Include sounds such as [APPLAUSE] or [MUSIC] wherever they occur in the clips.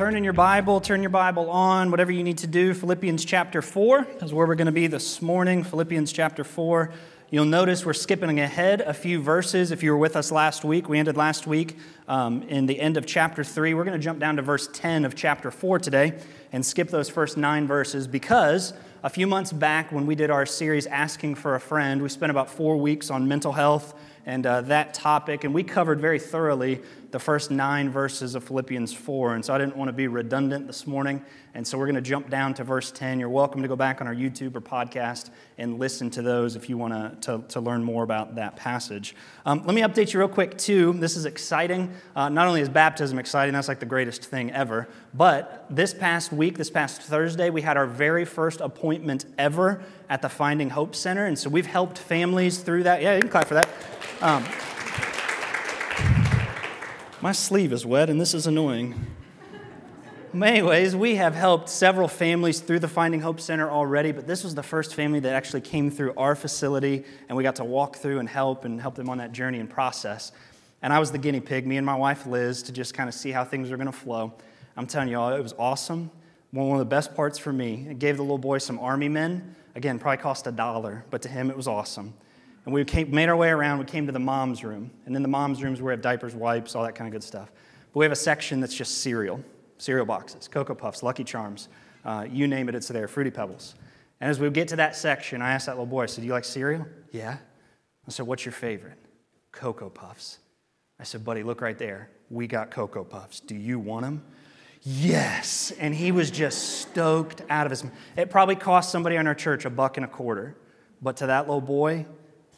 turn in your Bible, turn your Bible on, whatever you need to do. Philippians chapter 4 is where we're going to be this morning. Philippians chapter 4. You'll notice we're skipping ahead a few verses. If you were with us last week, we ended last week um, in the end of chapter 3. We're going to jump down to verse 10 of chapter 4 today and skip those first nine verses because a few months back when we did our series Asking for a Friend, we spent about four weeks on mental health and uh, that topic, and we covered very thoroughly the first nine verses of Philippians 4. And so I didn't want to be redundant this morning. And so we're going to jump down to verse 10. You're welcome to go back on our YouTube or podcast and listen to those if you want to, to learn more about that passage. Um, let me update you real quick, too. This is exciting. Uh, not only is baptism exciting, that's like the greatest thing ever, but this past week, this past Thursday, we had our very first appointment ever at the Finding Hope Center. And so we've helped families through that. Yeah, you can clap for that. Um, my sleeve is wet, and this is annoying. Anyways, we have helped several families through the Finding Hope Center already, but this was the first family that actually came through our facility, and we got to walk through and help and help them on that journey and process. And I was the guinea pig, me and my wife Liz, to just kind of see how things are going to flow. I'm telling you all, it was awesome. One of the best parts for me, it gave the little boy some army men. Again, probably cost a dollar, but to him it was awesome. And we came, made our way around. We came to the mom's room. And in the mom's rooms, we have diapers, wipes, all that kind of good stuff. But we have a section that's just cereal cereal boxes, Cocoa Puffs, Lucky Charms, uh, you name it, it's there, Fruity Pebbles. And as we get to that section, I asked that little boy, I said, Do you like cereal? Yeah. I said, What's your favorite? Cocoa Puffs. I said, Buddy, look right there. We got Cocoa Puffs. Do you want them? Yes. And he was just stoked out of his It probably cost somebody in our church a buck and a quarter. But to that little boy,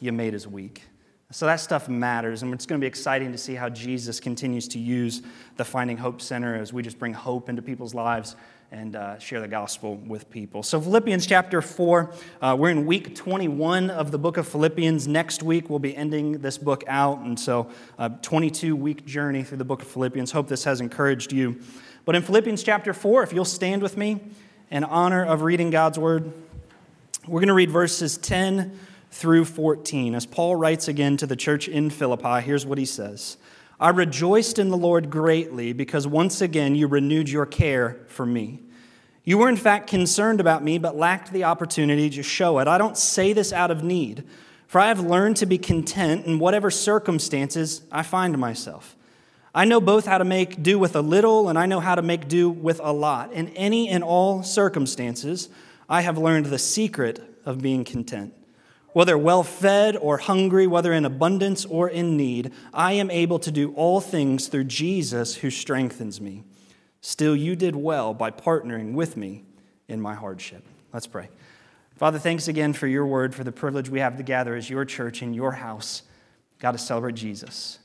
you made his week. So that stuff matters, and it's going to be exciting to see how Jesus continues to use the Finding Hope Center as we just bring hope into people's lives and uh, share the gospel with people. So, Philippians chapter 4, uh, we're in week 21 of the book of Philippians. Next week, we'll be ending this book out, and so a 22 week journey through the book of Philippians. Hope this has encouraged you. But in Philippians chapter 4, if you'll stand with me in honor of reading God's word, we're going to read verses 10 through 14. As Paul writes again to the church in Philippi, here's what he says I rejoiced in the Lord greatly because once again you renewed your care for me. You were in fact concerned about me, but lacked the opportunity to show it. I don't say this out of need, for I have learned to be content in whatever circumstances I find myself. I know both how to make do with a little and I know how to make do with a lot. In any and all circumstances, I have learned the secret of being content. Whether well fed or hungry, whether in abundance or in need, I am able to do all things through Jesus who strengthens me. Still, you did well by partnering with me in my hardship. Let's pray. Father, thanks again for your word, for the privilege we have to gather as your church in your house, God, to celebrate Jesus.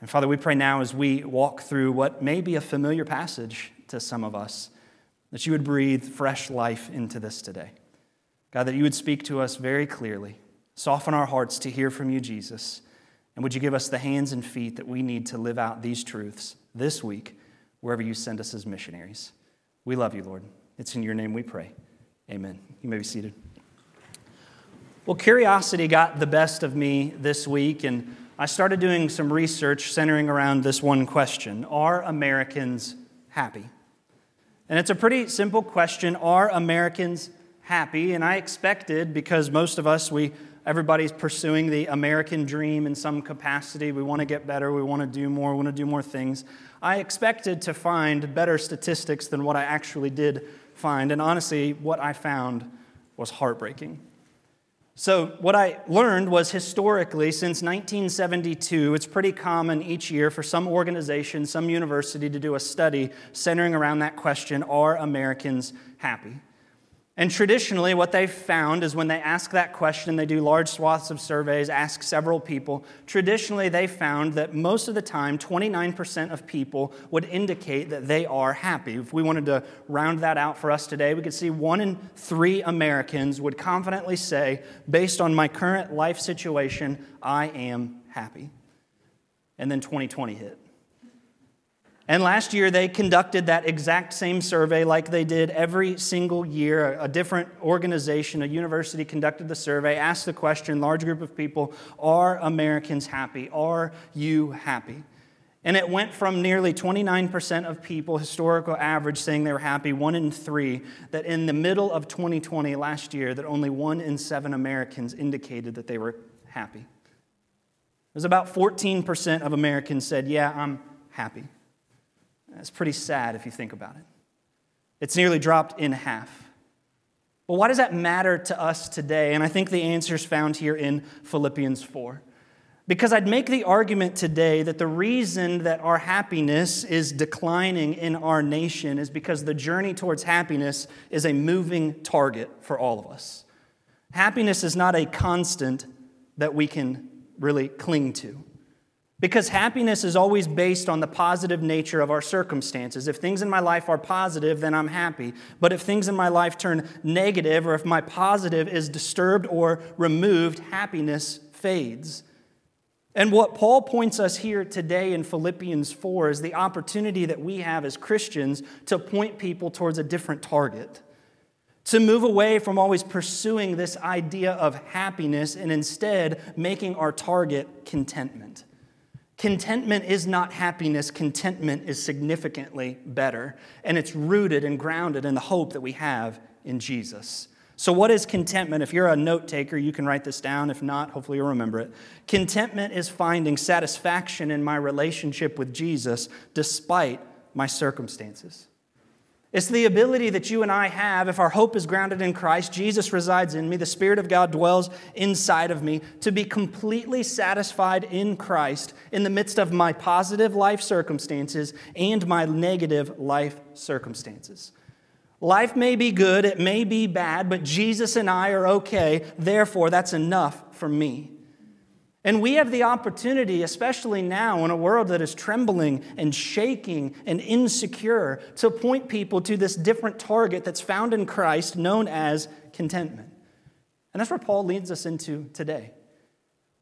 And Father, we pray now as we walk through what may be a familiar passage to some of us, that you would breathe fresh life into this today. God, that you would speak to us very clearly, soften our hearts to hear from you, Jesus. And would you give us the hands and feet that we need to live out these truths this week, wherever you send us as missionaries? We love you, Lord. It's in your name we pray. Amen. You may be seated. Well, curiosity got the best of me this week, and I started doing some research centering around this one question Are Americans happy? And it's a pretty simple question Are Americans happy, and I expected because most of us, we everybody's pursuing the American dream in some capacity. We want to get better, we want to do more, we want to do more things. I expected to find better statistics than what I actually did find, and honestly, what I found was heartbreaking. So, what I learned was historically, since 1972, it's pretty common each year for some organization, some university to do a study centering around that question Are Americans happy? And traditionally, what they've found is when they ask that question, they do large swaths of surveys, ask several people. Traditionally, they found that most of the time, 29% of people would indicate that they are happy. If we wanted to round that out for us today, we could see one in three Americans would confidently say, based on my current life situation, I am happy. And then 2020 hit. And last year, they conducted that exact same survey like they did every single year. A different organization, a university conducted the survey, asked the question, large group of people, Are Americans happy? Are you happy? And it went from nearly 29% of people, historical average, saying they were happy, one in three, that in the middle of 2020 last year, that only one in seven Americans indicated that they were happy. It was about 14% of Americans said, Yeah, I'm happy. That's pretty sad if you think about it. It's nearly dropped in half. But why does that matter to us today? And I think the answer is found here in Philippians 4. Because I'd make the argument today that the reason that our happiness is declining in our nation is because the journey towards happiness is a moving target for all of us. Happiness is not a constant that we can really cling to. Because happiness is always based on the positive nature of our circumstances. If things in my life are positive, then I'm happy. But if things in my life turn negative, or if my positive is disturbed or removed, happiness fades. And what Paul points us here today in Philippians 4 is the opportunity that we have as Christians to point people towards a different target. To move away from always pursuing this idea of happiness and instead making our target contentment. Contentment is not happiness, contentment is significantly better, and it's rooted and grounded in the hope that we have in Jesus. So, what is contentment? If you're a note taker, you can write this down. If not, hopefully you'll remember it. Contentment is finding satisfaction in my relationship with Jesus despite my circumstances. It's the ability that you and I have, if our hope is grounded in Christ, Jesus resides in me, the Spirit of God dwells inside of me, to be completely satisfied in Christ in the midst of my positive life circumstances and my negative life circumstances. Life may be good, it may be bad, but Jesus and I are okay. Therefore, that's enough for me. And we have the opportunity, especially now in a world that is trembling and shaking and insecure, to point people to this different target that's found in Christ known as contentment. And that's where Paul leads us into today.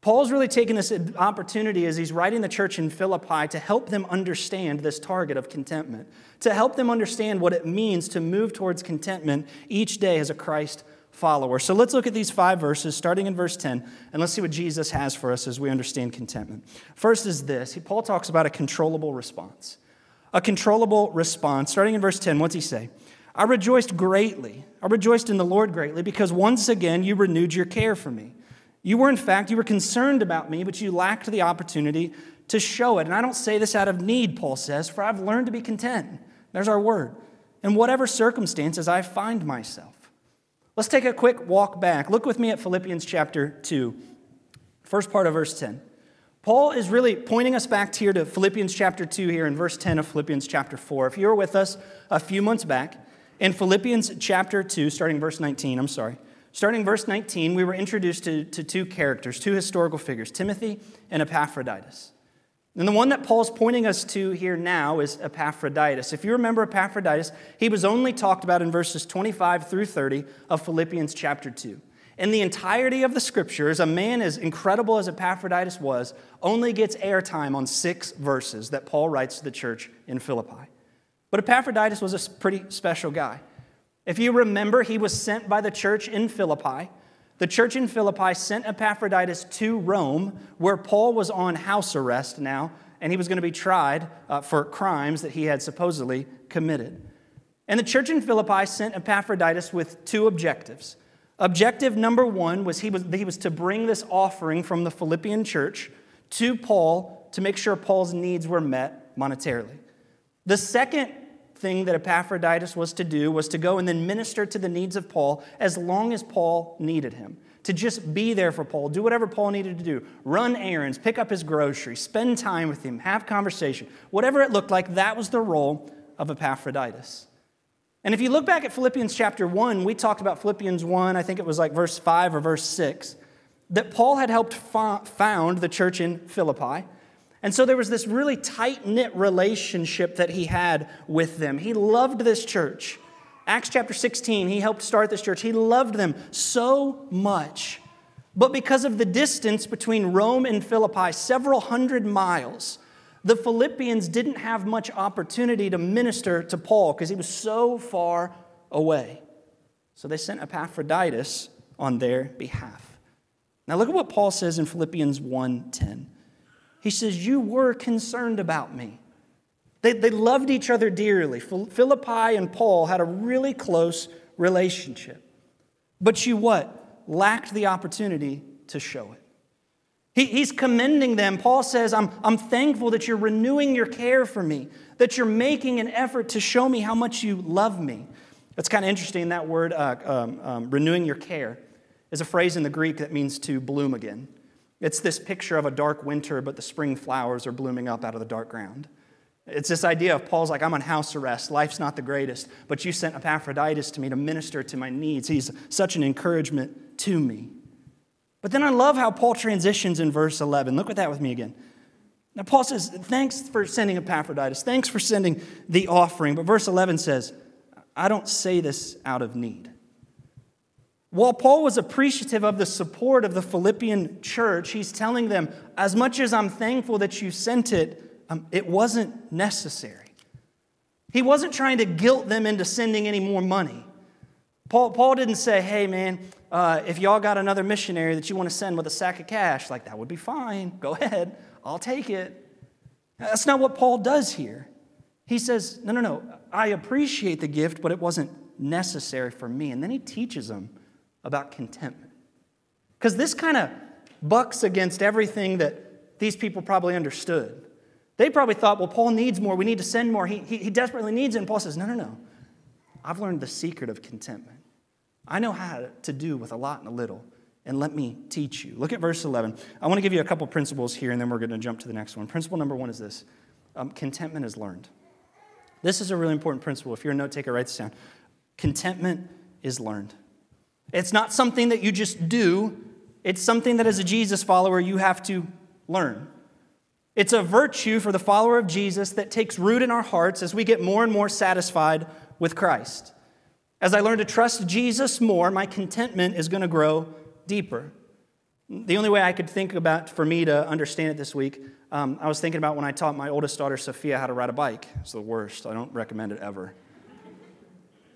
Paul's really taken this opportunity as he's writing the church in Philippi to help them understand this target of contentment, to help them understand what it means to move towards contentment each day as a Christ follower. So let's look at these five verses, starting in verse 10, and let's see what Jesus has for us as we understand contentment. First is this Paul talks about a controllable response. A controllable response. Starting in verse 10, what's he say? I rejoiced greatly. I rejoiced in the Lord greatly because once again you renewed your care for me. You were, in fact, you were concerned about me, but you lacked the opportunity to show it. And I don't say this out of need, Paul says, for I've learned to be content. There's our word. In whatever circumstances I find myself. Let's take a quick walk back. Look with me at Philippians chapter 2, first part of verse 10. Paul is really pointing us back here to Philippians chapter 2 here in verse 10 of Philippians chapter 4. If you were with us a few months back, in Philippians chapter 2, starting verse 19, I'm sorry, Starting verse 19, we were introduced to, to two characters, two historical figures, Timothy and Epaphroditus. And the one that Paul's pointing us to here now is Epaphroditus. If you remember Epaphroditus, he was only talked about in verses 25 through 30 of Philippians chapter 2. In the entirety of the scriptures, a man as incredible as Epaphroditus was only gets airtime on six verses that Paul writes to the church in Philippi. But Epaphroditus was a pretty special guy. If you remember, he was sent by the church in Philippi. The church in Philippi sent Epaphroditus to Rome, where Paul was on house arrest now, and he was going to be tried uh, for crimes that he had supposedly committed. And the church in Philippi sent Epaphroditus with two objectives. Objective number one was he was, he was to bring this offering from the Philippian church to Paul to make sure Paul's needs were met monetarily. The second thing that Epaphroditus was to do was to go and then minister to the needs of Paul as long as Paul needed him. To just be there for Paul, do whatever Paul needed to do, run errands, pick up his groceries, spend time with him, have conversation. Whatever it looked like, that was the role of Epaphroditus. And if you look back at Philippians chapter 1, we talked about Philippians 1, I think it was like verse 5 or verse 6, that Paul had helped found the church in Philippi. And so there was this really tight knit relationship that he had with them. He loved this church. Acts chapter 16, he helped start this church. He loved them so much. But because of the distance between Rome and Philippi, several hundred miles, the Philippians didn't have much opportunity to minister to Paul because he was so far away. So they sent Epaphroditus on their behalf. Now look at what Paul says in Philippians 1:10. He says, You were concerned about me. They, they loved each other dearly. Philippi and Paul had a really close relationship. But you what? Lacked the opportunity to show it. He, he's commending them. Paul says, I'm, I'm thankful that you're renewing your care for me, that you're making an effort to show me how much you love me. That's kind of interesting. That word, uh, um, um, renewing your care, is a phrase in the Greek that means to bloom again. It's this picture of a dark winter, but the spring flowers are blooming up out of the dark ground. It's this idea of Paul's like, I'm on house arrest. Life's not the greatest, but you sent Epaphroditus to me to minister to my needs. He's such an encouragement to me. But then I love how Paul transitions in verse 11. Look at that with me again. Now, Paul says, Thanks for sending Epaphroditus. Thanks for sending the offering. But verse 11 says, I don't say this out of need. While Paul was appreciative of the support of the Philippian church, he's telling them, As much as I'm thankful that you sent it, um, it wasn't necessary. He wasn't trying to guilt them into sending any more money. Paul, Paul didn't say, Hey, man, uh, if y'all got another missionary that you want to send with a sack of cash, like that would be fine. Go ahead, I'll take it. That's not what Paul does here. He says, No, no, no, I appreciate the gift, but it wasn't necessary for me. And then he teaches them about contentment. Because this kind of bucks against everything that these people probably understood. They probably thought, well, Paul needs more. We need to send more. He, he, he desperately needs it. And Paul says, no, no, no. I've learned the secret of contentment. I know how to do with a lot and a little, and let me teach you. Look at verse 11. I want to give you a couple principles here, and then we're going to jump to the next one. Principle number one is this um, contentment is learned. This is a really important principle. If you're a note taker, write this down. Contentment is learned. It's not something that you just do, it's something that as a Jesus follower you have to learn. It's a virtue for the follower of Jesus that takes root in our hearts as we get more and more satisfied with Christ. As I learn to trust Jesus more, my contentment is going to grow deeper. The only way I could think about for me to understand it this week, um, I was thinking about when I taught my oldest daughter, Sophia, how to ride a bike. It's the worst. I don't recommend it ever.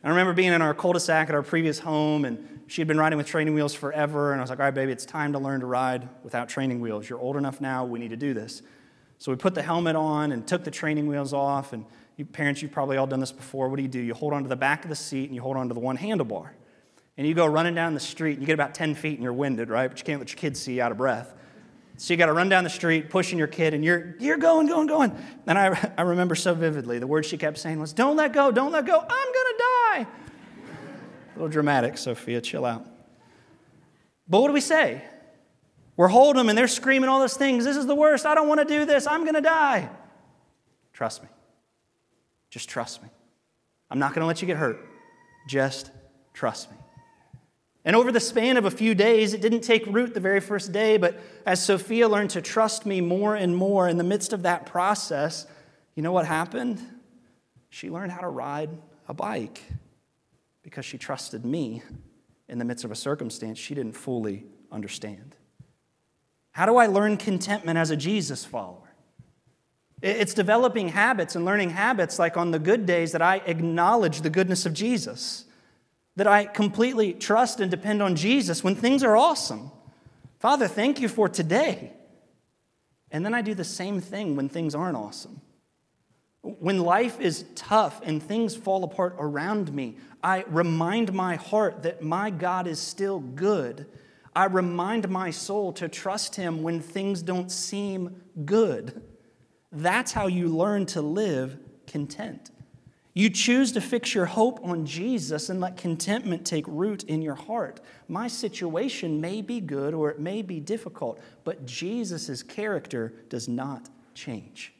I remember being in our cul-de-sac at our previous home, and she had been riding with training wheels forever. And I was like, all right, baby, it's time to learn to ride without training wheels. You're old enough now. We need to do this. So we put the helmet on and took the training wheels off, and you parents, you've probably all done this before. What do you do? You hold onto the back of the seat and you hold onto the one handlebar. And you go running down the street and you get about 10 feet and you're winded, right? But you can't let your kids see you out of breath. So you got to run down the street pushing your kid and you're, you're going, going, going. And I, [LAUGHS] I remember so vividly the word she kept saying was, Don't let go, don't let go, I'm going to die. Little dramatic, Sophia, chill out. But what do we say? We're holding them and they're screaming all those things. This is the worst. I don't want to do this. I'm going to die. Trust me. Just trust me. I'm not going to let you get hurt. Just trust me. And over the span of a few days, it didn't take root the very first day, but as Sophia learned to trust me more and more in the midst of that process, you know what happened? She learned how to ride a bike because she trusted me in the midst of a circumstance she didn't fully understand. How do I learn contentment as a Jesus follower? It's developing habits and learning habits like on the good days that I acknowledge the goodness of Jesus, that I completely trust and depend on Jesus when things are awesome. Father, thank you for today. And then I do the same thing when things aren't awesome. When life is tough and things fall apart around me, I remind my heart that my God is still good. I remind my soul to trust Him when things don't seem good. That's how you learn to live content. You choose to fix your hope on Jesus and let contentment take root in your heart. My situation may be good or it may be difficult, but Jesus' character does not change.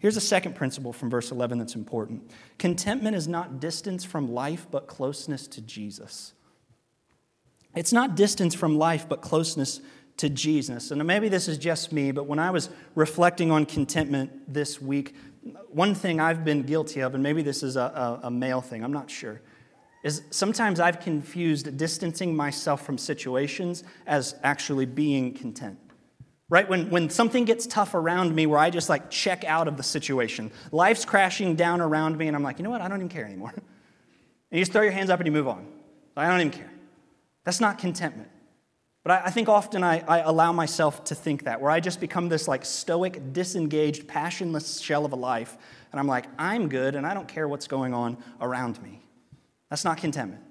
Here's a second principle from verse 11 that's important contentment is not distance from life, but closeness to Jesus. It's not distance from life, but closeness to Jesus. And maybe this is just me, but when I was reflecting on contentment this week, one thing I've been guilty of, and maybe this is a, a, a male thing, I'm not sure, is sometimes I've confused distancing myself from situations as actually being content. Right? When, when something gets tough around me where I just like check out of the situation, life's crashing down around me, and I'm like, you know what? I don't even care anymore. And you just throw your hands up and you move on. I don't even care. That's not contentment. But I, think often I, I allow myself to think that, where I just become this like stoic, disengaged, passionless shell of a life. And I'm like, I'm good and I don't care what's going on around me. That's not contentment.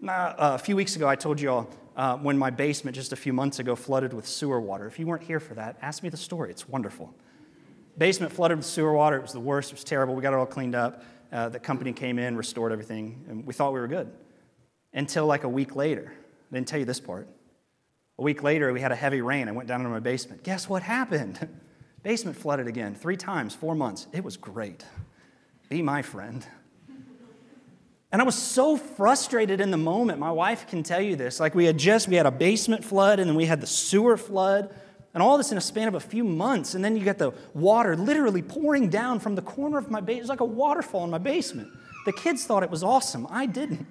Now, uh, a few weeks ago, I told you all uh, when my basement just a few months ago flooded with sewer water. If you weren't here for that, ask me the story. It's wonderful. Basement flooded with sewer water. It was the worst. It was terrible. We got it all cleaned up. Uh, the company came in, restored everything, and we thought we were good. Until like a week later. I didn't tell you this part. A week later, we had a heavy rain. I went down into my basement. Guess what happened? [LAUGHS] basement flooded again, three times, four months. It was great. Be my friend. And I was so frustrated in the moment. My wife can tell you this. Like we had just, we had a basement flood and then we had the sewer flood and all this in a span of a few months. And then you get the water literally pouring down from the corner of my basement. It was like a waterfall in my basement. The kids thought it was awesome. I didn't.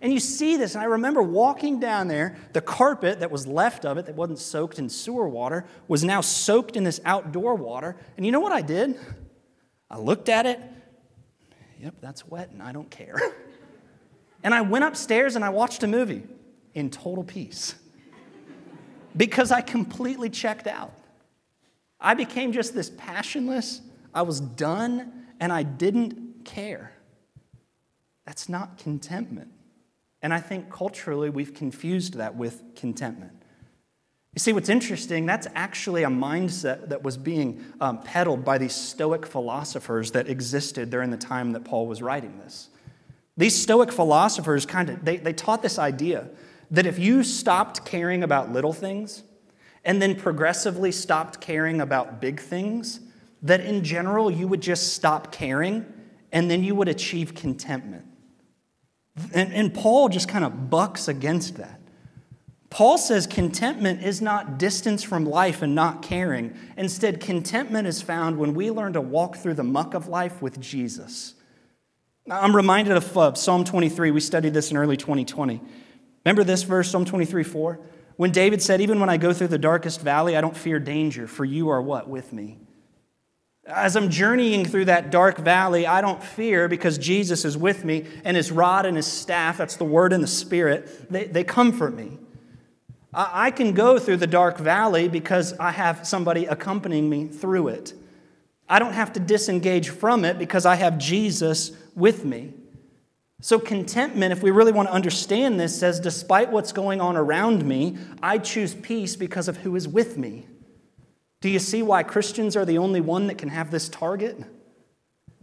And you see this, and I remember walking down there, the carpet that was left of it, that wasn't soaked in sewer water, was now soaked in this outdoor water. And you know what I did? I looked at it. Yep, that's wet, and I don't care. [LAUGHS] And I went upstairs and I watched a movie in total peace because I completely checked out. I became just this passionless, I was done, and I didn't care. That's not contentment. And I think culturally we've confused that with contentment. You see, what's interesting, that's actually a mindset that was being um, peddled by these Stoic philosophers that existed during the time that Paul was writing this. These Stoic philosophers kind of, they, they taught this idea that if you stopped caring about little things and then progressively stopped caring about big things, that in general you would just stop caring and then you would achieve contentment. And, and Paul just kind of bucks against that. Paul says contentment is not distance from life and not caring. Instead, contentment is found when we learn to walk through the muck of life with Jesus. Now, I'm reminded of uh, Psalm 23. We studied this in early 2020. Remember this verse, Psalm 23 4? When David said, Even when I go through the darkest valley, I don't fear danger, for you are what? With me. As I'm journeying through that dark valley, I don't fear because Jesus is with me, and his rod and his staff, that's the word and the spirit, they, they comfort me. I, can go through the dark valley because I have somebody accompanying me through it. I don't have to disengage from it because I have Jesus with me. So, contentment, if we really want to understand this, says, despite what's going on around me, I choose peace because of who is with me. Do you see why Christians are the only one that can have this target?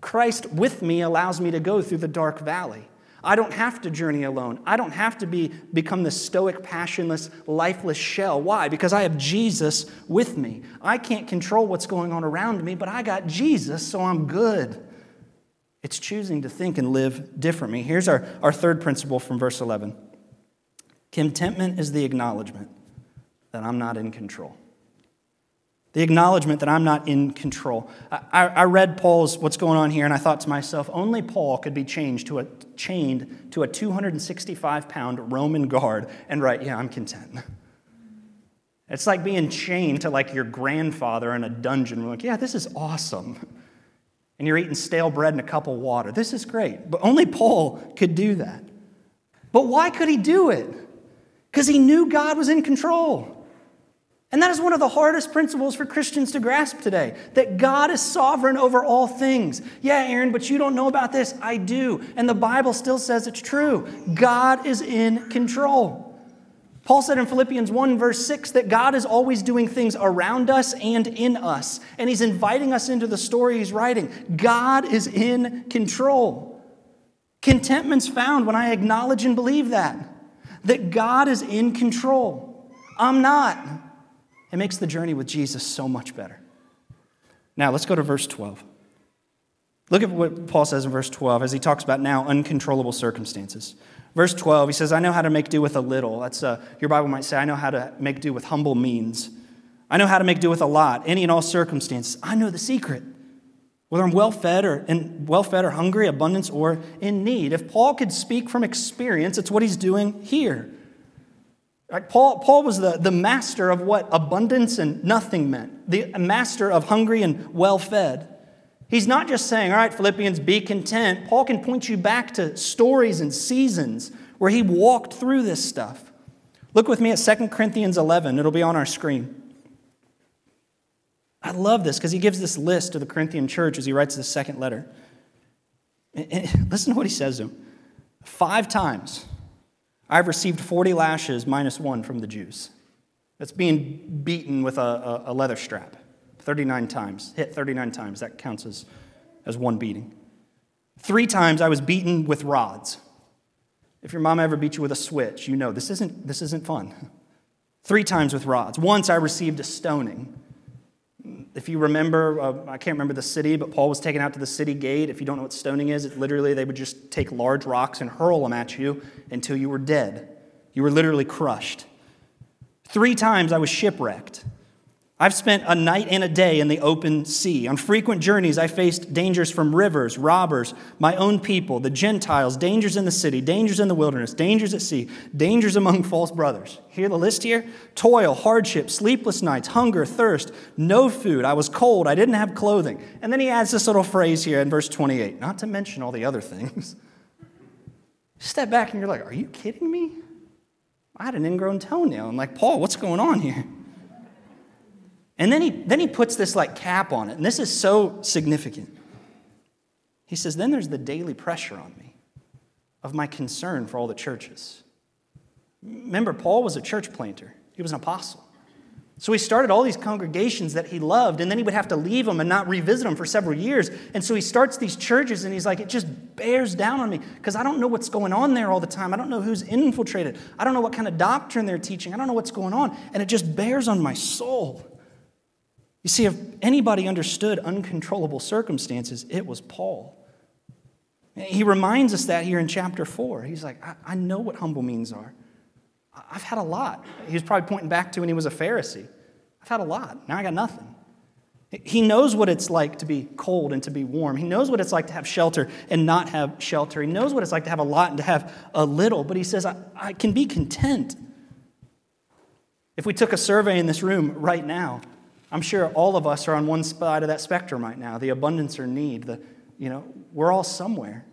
Christ with me allows me to go through the dark valley. I don't have to journey alone. I don't have to be, become the stoic, passionless, lifeless shell. Why? Because I have Jesus with me. I can't control what's going on around me, but I got Jesus, so I'm good. It's choosing to think and live differently. Here's our, our third principle from verse 11 Contentment is the acknowledgement that I'm not in control the acknowledgement that I'm not in control. I, I, read Paul's what's going on here, and I thought to myself, only Paul could be changed to a, chained to a 265 pound Roman guard and write, Yeah, I'm content. It's like being chained to like your grandfather in a dungeon. We're like, Yeah, this is awesome. And you're eating stale bread and a cup of water. This is great. But only Paul could do that. But why could he do it? Because he knew God was in control. And that is one of the hardest principles for Christians to grasp today that God is sovereign over all things. Yeah, Aaron, but you don't know about this. I do. And the Bible still says it's true. God is in control. Paul said in Philippians 1, verse 6, that God is always doing things around us and in us. And he's inviting us into the story he's writing. God is in control. Contentment's found when I acknowledge and believe that, that God is in control. I'm not. It makes the journey with Jesus so much better. Now, let's go to verse 12. Look at what Paul says in verse 12 as he talks about now uncontrollable circumstances. Verse 12, he says, I know how to make do with a little. That's uh, your Bible might say, I know how to make do with humble means. I know how to make do with a lot, any and all circumstances. I know the secret. Whether I'm well fed or in well fed or hungry, abundance or in need. If Paul could speak from experience, it's what he's doing here. Right? Paul, Paul was the, the master of what abundance and nothing meant, the master of hungry and well fed. He's not just saying, all right, Philippians, be content. Paul can point you back to stories and seasons where he walked through this stuff. Look with me at 2 Corinthians 11. It'll be on our screen. I love this because he gives this list to the Corinthian church as he writes the second letter. And listen to what he says to them. Five times I've received 40 lashes minus one from the Jews. That's being beaten with a, a, leather strap 39 times, hit 39 times. That counts as, as one beating. Three times I was beaten with rods. If your mom ever beat you with a switch, you know this isn't, this isn't fun. Three times with rods. Once I received a stoning. If you remember, uh, I can't remember the city, but Paul was taken out to the city gate. If you don't know what stoning is, it literally they would just take large rocks and hurl them at you until you were dead. You were literally crushed. Three times I was shipwrecked. I've spent a night and a day in the open sea. On frequent journeys, I faced dangers from rivers, robbers, my own people, the Gentiles, dangers in the city, dangers in the wilderness, dangers at sea, dangers among [LAUGHS] false brothers. Hear the list here? Toil, hardship, sleepless nights, hunger, thirst, no food. I was cold. I didn't have clothing. And then he adds this little phrase here in verse 28, not to mention all the other things. [LAUGHS] Step back and you're like, are you kidding me? I had an ingrown toenail. I'm like, Paul, what's going on here? And then he, then he puts this like cap on it, and this is so significant. He says, Then there's the daily pressure on me of my concern for all the churches. Remember, Paul was a church planter, he was an apostle. So he started all these congregations that he loved, and then he would have to leave them and not revisit them for several years. And so he starts these churches, and he's like, it just bears down on me because I don't know what's going on there all the time. I don't know who's infiltrated. I don't know what kind of doctrine they're teaching. I don't know what's going on. And it just bears on my soul. You see, if anybody understood uncontrollable circumstances, it was Paul. He reminds us that here in chapter 4. He's like, I, I know what humble means are. I've had a lot. He was probably pointing back to when he was a Pharisee. I've had a lot. Now I got nothing. He knows what it's like to be cold and to be warm. He knows what it's like to have shelter and not have shelter. He knows what it's like to have a lot and to have a little. But he says, I, I can be content. If we took a survey in this room right now, I'm sure all of us are on one side of that spectrum right now the abundance or need. The, you know, we're all somewhere.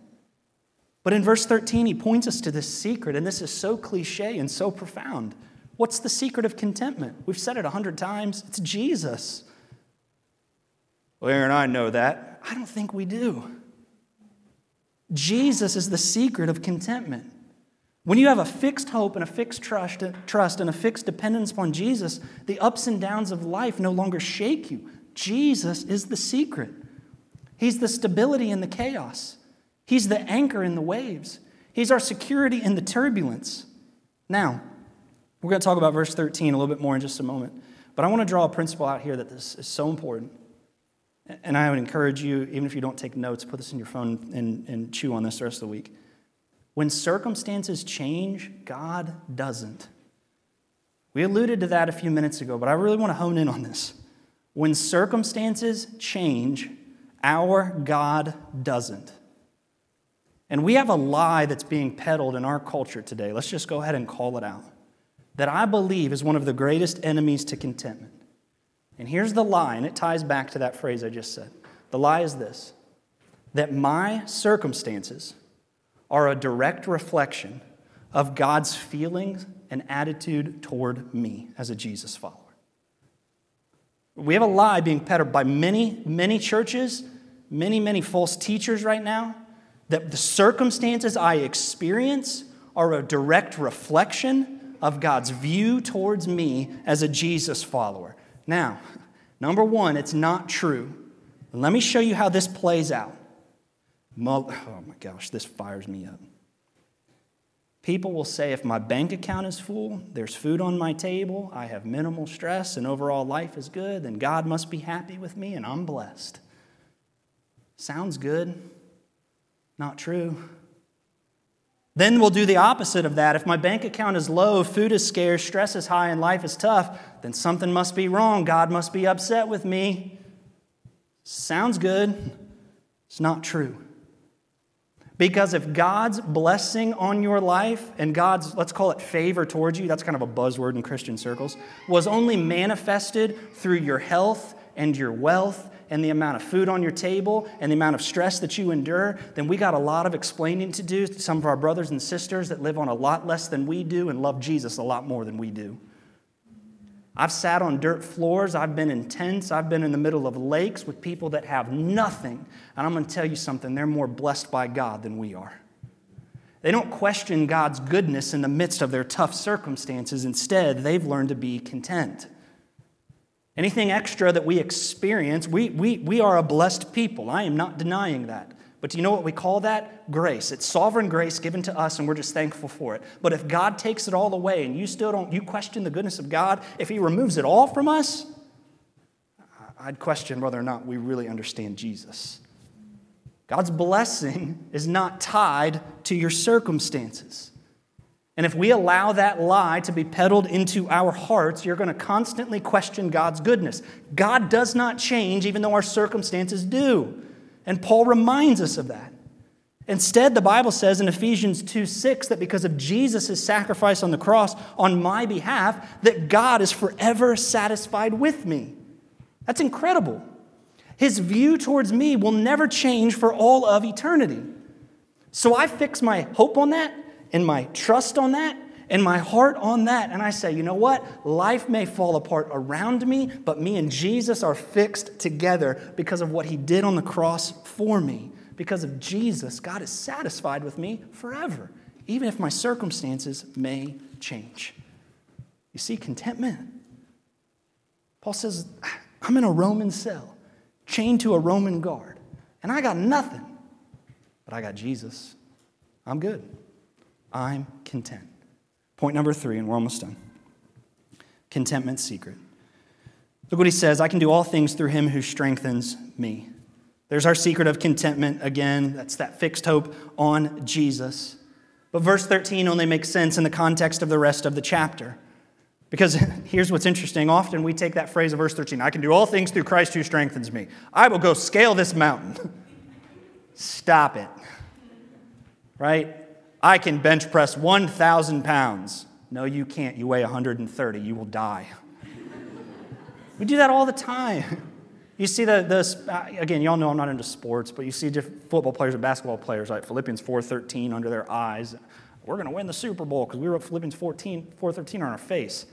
But in verse 13, he points us to this secret, and this is so cliche and so profound. What's the secret of contentment? We've said it a hundred times it's Jesus. Well, Aaron, I know that. I don't think we do. Jesus is the secret of contentment. When you have a fixed hope and a fixed trust, trust and a fixed dependence upon Jesus, the ups and downs of life no longer shake you. Jesus is the secret. He's the stability in the chaos. He's the anchor in the waves. He's our security in the turbulence. Now, we're going to talk about verse 13 a little bit more in just a moment. But I want to draw a principle out here that this is so important. And I would encourage you, even if you don't take notes, put this in your phone and, and chew on this the rest of the week. When circumstances change, God doesn't. We alluded to that a few minutes ago, but I really want to hone in on this. When circumstances change, our God doesn't. And we have a lie that's being peddled in our culture today. Let's just go ahead and call it out. That I believe is one of the greatest enemies to contentment. And here's the lie, and it ties back to that phrase I just said. The lie is this that my circumstances are a direct reflection of God's feelings and attitude toward me as a Jesus follower. We have a lie being peddled by many, many churches, many, many false teachers right now that the circumstances I experience are a direct reflection of God's view towards me as a Jesus follower. Now, number one, it's not true. Let me show you how this plays out. Oh my gosh, this fires me up. People will say if my bank account is full, there's food on my table, I have minimal stress, and overall life is good, then God must be happy with me and I'm blessed. Sounds good. Not true. Then we'll do the opposite of that. If my bank account is low, food is scarce, stress is high, and life is tough, then something must be wrong. God must be upset with me. Sounds good. It's not true. Because if God's blessing on your life and God's, let's call it favor towards you, that's kind of a buzzword in Christian circles, was only manifested through your health and your wealth and the amount of food on your table and the amount of stress that you endure, then we got a lot of explaining to do to some of our brothers and sisters that live on a lot less than we do and love Jesus a lot more than we do. I've sat on dirt floors, I've been in tents, I've been in the middle of lakes with people that have nothing. And I'm going to tell you something, they're more blessed by God than we are. They don't question God's goodness in the midst of their tough circumstances. Instead, they've learned to be content. Anything extra that we experience, we, we, we are a blessed people. I am not denying that. But do you know what we call that? Grace. It's sovereign grace given to us, and we're just thankful for it. But if God takes it all away and you still don't, you question the goodness of God, if He removes it all from us, I'd question whether or not we really understand Jesus. God's blessing is not tied to your circumstances. And if we allow that lie to be peddled into our hearts, you're going to constantly question God's goodness. God does not change, even though our circumstances do. And Paul reminds us of that. Instead, the Bible says in Ephesians 2 6 that because of Jesus' sacrifice on the cross on my behalf, that God is forever satisfied with me. That's incredible. His view towards me will never change for all of eternity. So I fix my hope on that and my trust on that and my heart on that. And I say, you know what? Life may fall apart around me, but me and Jesus are fixed together because of what he did on the cross for me. Because of Jesus, God is satisfied with me forever, even if my circumstances may change. You see, contentment. Paul says, I'm in a Roman cell chained to a Roman guard. And I got nothing, but I got Jesus. I'm good. I'm content. Point number three, and we're almost done contentment secret. Look what he says I can do all things through him who strengthens me. There's our secret of contentment again. That's that fixed hope on Jesus. But verse 13 only makes sense in the context of the rest of the chapter. Because [LAUGHS] here's what's interesting. Often we take that phrase of verse 13 I can do all things through Christ who strengthens me. I will go scale this mountain. [LAUGHS] Stop it. Right? I can bench press 1,000 pounds. No, you can't. You weigh 130. You will die. we do that all the time. You see the, the uh, again, y'all know I'm not into sports, but you see different football players and basketball players, like Philippians 4.13 under their eyes. We're going to win the Super Bowl because we wrote Philippians 14, 4.13 on our face.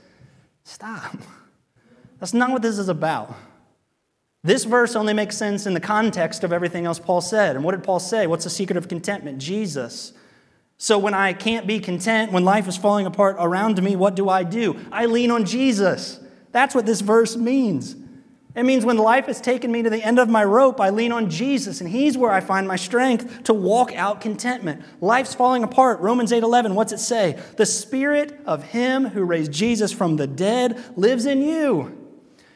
Stop. That's not what this is about. This verse only makes sense in the context of everything else Paul said. And what did Paul say? What's the secret of contentment? Jesus. So when I can't be content, when life is falling apart around me, what do I do? I lean on Jesus. That's what this verse means. It means when life has taken me to the end of my rope, I lean on Jesus, and He's where I find my strength to walk out contentment. Life's falling apart. Romans 8 11, what's it say? The Spirit of Him who raised Jesus from the dead lives in you.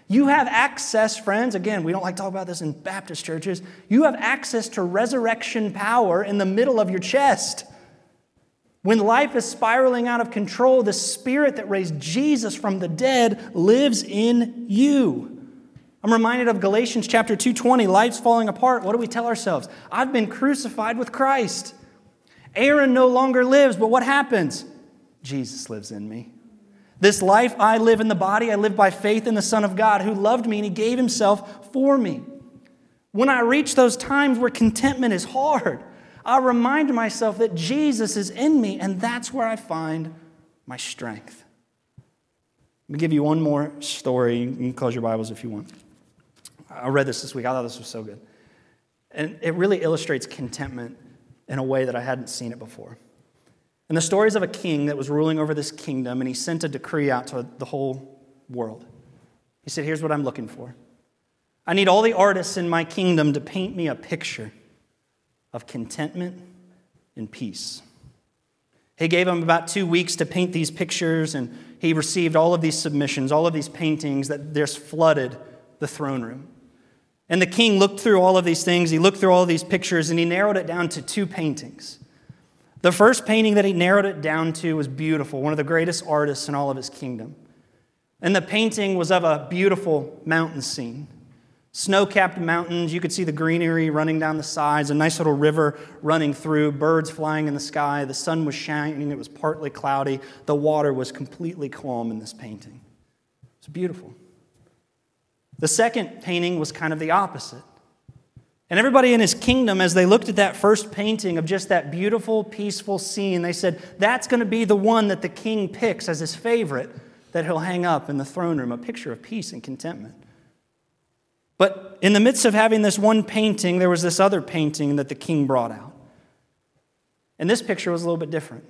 You have access, friends. Again, we don't like to talk about this in Baptist churches. You have access to resurrection power in the middle of your chest. When life is spiraling out of control, the spirit that raised Jesus from the dead lives in you. I'm reminded of Galatians chapter 2:20, life's falling apart. What do we tell ourselves? I've been crucified with Christ. Aaron no longer lives, but what happens? Jesus lives in me. This life I live in the body, I live by faith in the Son of God who loved me and he gave himself for me. When I reach those times where contentment is hard, I remind myself that Jesus is in me, and that's where I find my strength. Let me give you one more story. You can close your Bibles if you want. I read this this week. I thought this was so good. And it really illustrates contentment in a way that I hadn't seen it before. And the stories of a king that was ruling over this kingdom, and he sent a decree out to the whole world. He said, Here's what I'm looking for I need all the artists in my kingdom to paint me a picture of contentment and peace. He gave him about two weeks to paint these pictures, and he received all of these submissions, all of these paintings that just flooded the throne room. And the king looked through all of these things, he looked through all of these pictures, and he narrowed it down to two paintings. The first painting that he narrowed it down to was beautiful, one of the greatest artists in all of his kingdom. And the painting was of a beautiful mountain scene. Snow capped mountains, you could see the greenery running down the sides, a nice little river running through, birds flying in the sky. The sun was shining, it was partly cloudy. The water was completely calm in this painting. It's beautiful. The second painting was kind of the opposite. And everybody in his kingdom, as they looked at that first painting of just that beautiful, peaceful scene, they said, That's going to be the one that the king picks as his favorite that he'll hang up in the throne room, a picture of peace and contentment. But in the midst of having this one painting, there was this other painting that the king brought out. And this picture was a little bit different.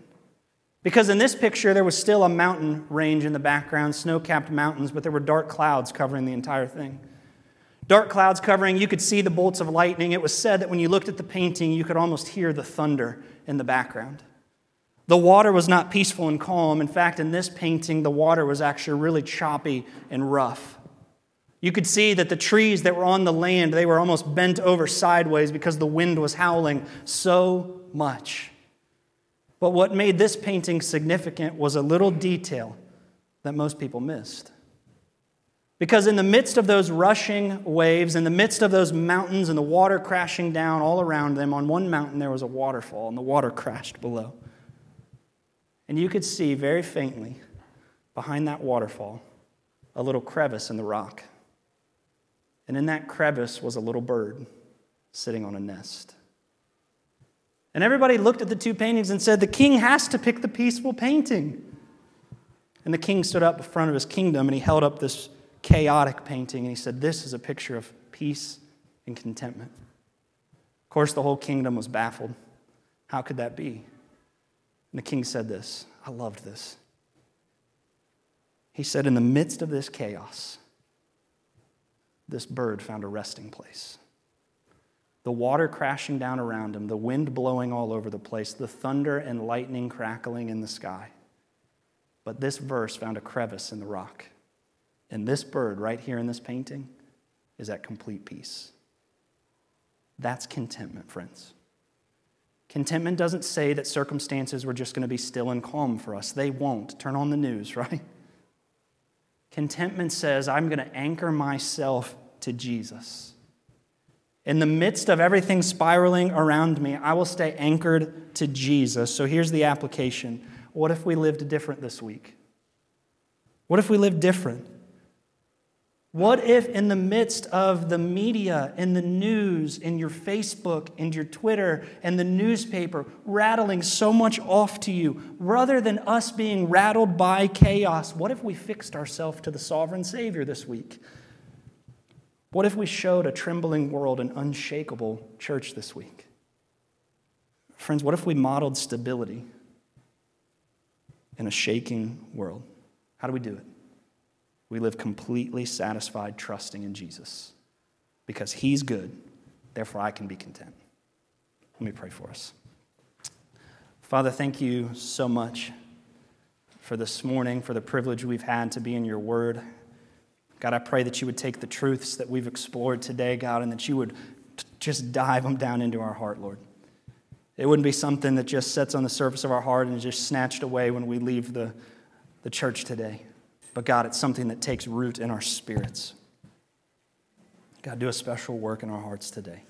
Because in this picture, there was still a mountain range in the background, snow capped mountains, but there were dark clouds covering the entire thing. Dark clouds covering, you could see the bolts of lightning. It was said that when you looked at the painting, you could almost hear the thunder in the background. The water was not peaceful and calm. In fact, in this painting, the water was actually really choppy and rough. You could see that the trees that were on the land, they were almost bent over sideways because the wind was howling so much. But what made this painting significant was a little detail that most people missed. Because in the midst of those rushing waves, in the midst of those mountains and the water crashing down all around them, on one mountain there was a waterfall and the water [LAUGHS] crashed below. And you could see very faintly behind that waterfall a little crevice in the rock. And in that crevice was a little bird sitting on a nest. And everybody looked at the two paintings and said, The king has to pick the peaceful painting. And the king stood up in front of his kingdom and he held up this chaotic painting and he said, This is a picture of peace and contentment. Of course, the whole kingdom was baffled. How could that be? And the king said this. I loved this. He said, In the midst of this chaos, this bird found a resting place the water crashing down around him, the wind blowing all over the place, the thunder and lightning crackling in the sky. But this verse found a crevice in the rock. And this bird, right here in this painting, is at complete peace. That's contentment, friends. Contentment doesn't say that circumstances were just going to be still and calm for us. They won't. Turn on the news, [LAUGHS] right? Contentment says, I'm going to anchor myself to Jesus. In the midst of everything spiraling around me, I will stay anchored to Jesus. So here's the application What if we lived different this week? What if we lived different? What if, in the midst of the media, in the news, in your Facebook, in your Twitter, and the newspaper rattling so much off to you, rather than us being rattled by chaos, what if we fixed ourselves to the sovereign Savior this week? What if we showed a trembling world an unshakable church this week? Friends, what if we modeled stability in a shaking world? How do we do it? We live completely satisfied, trusting in Jesus because He's good, therefore I can be content. Let me pray for us. Father, thank you so much for this morning, for the privilege we've had to be in your word. God, I pray that you would take the truths that we've explored today, God, and that you would just dive them down into our heart, Lord. It wouldn't be something that just sits on the surface of our heart and is just snatched away when we leave the, the church today. But God, it's something that takes root in our spirits. God, do a special work in our hearts today.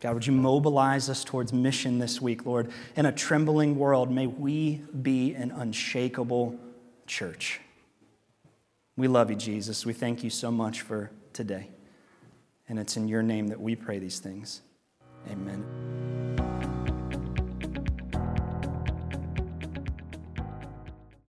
God, would you mobilize us towards mission this week, Lord? In a trembling world, may we be an unshakable church. We love you, Jesus. We thank you so much for today. And it's in your name that we pray these things. Amen.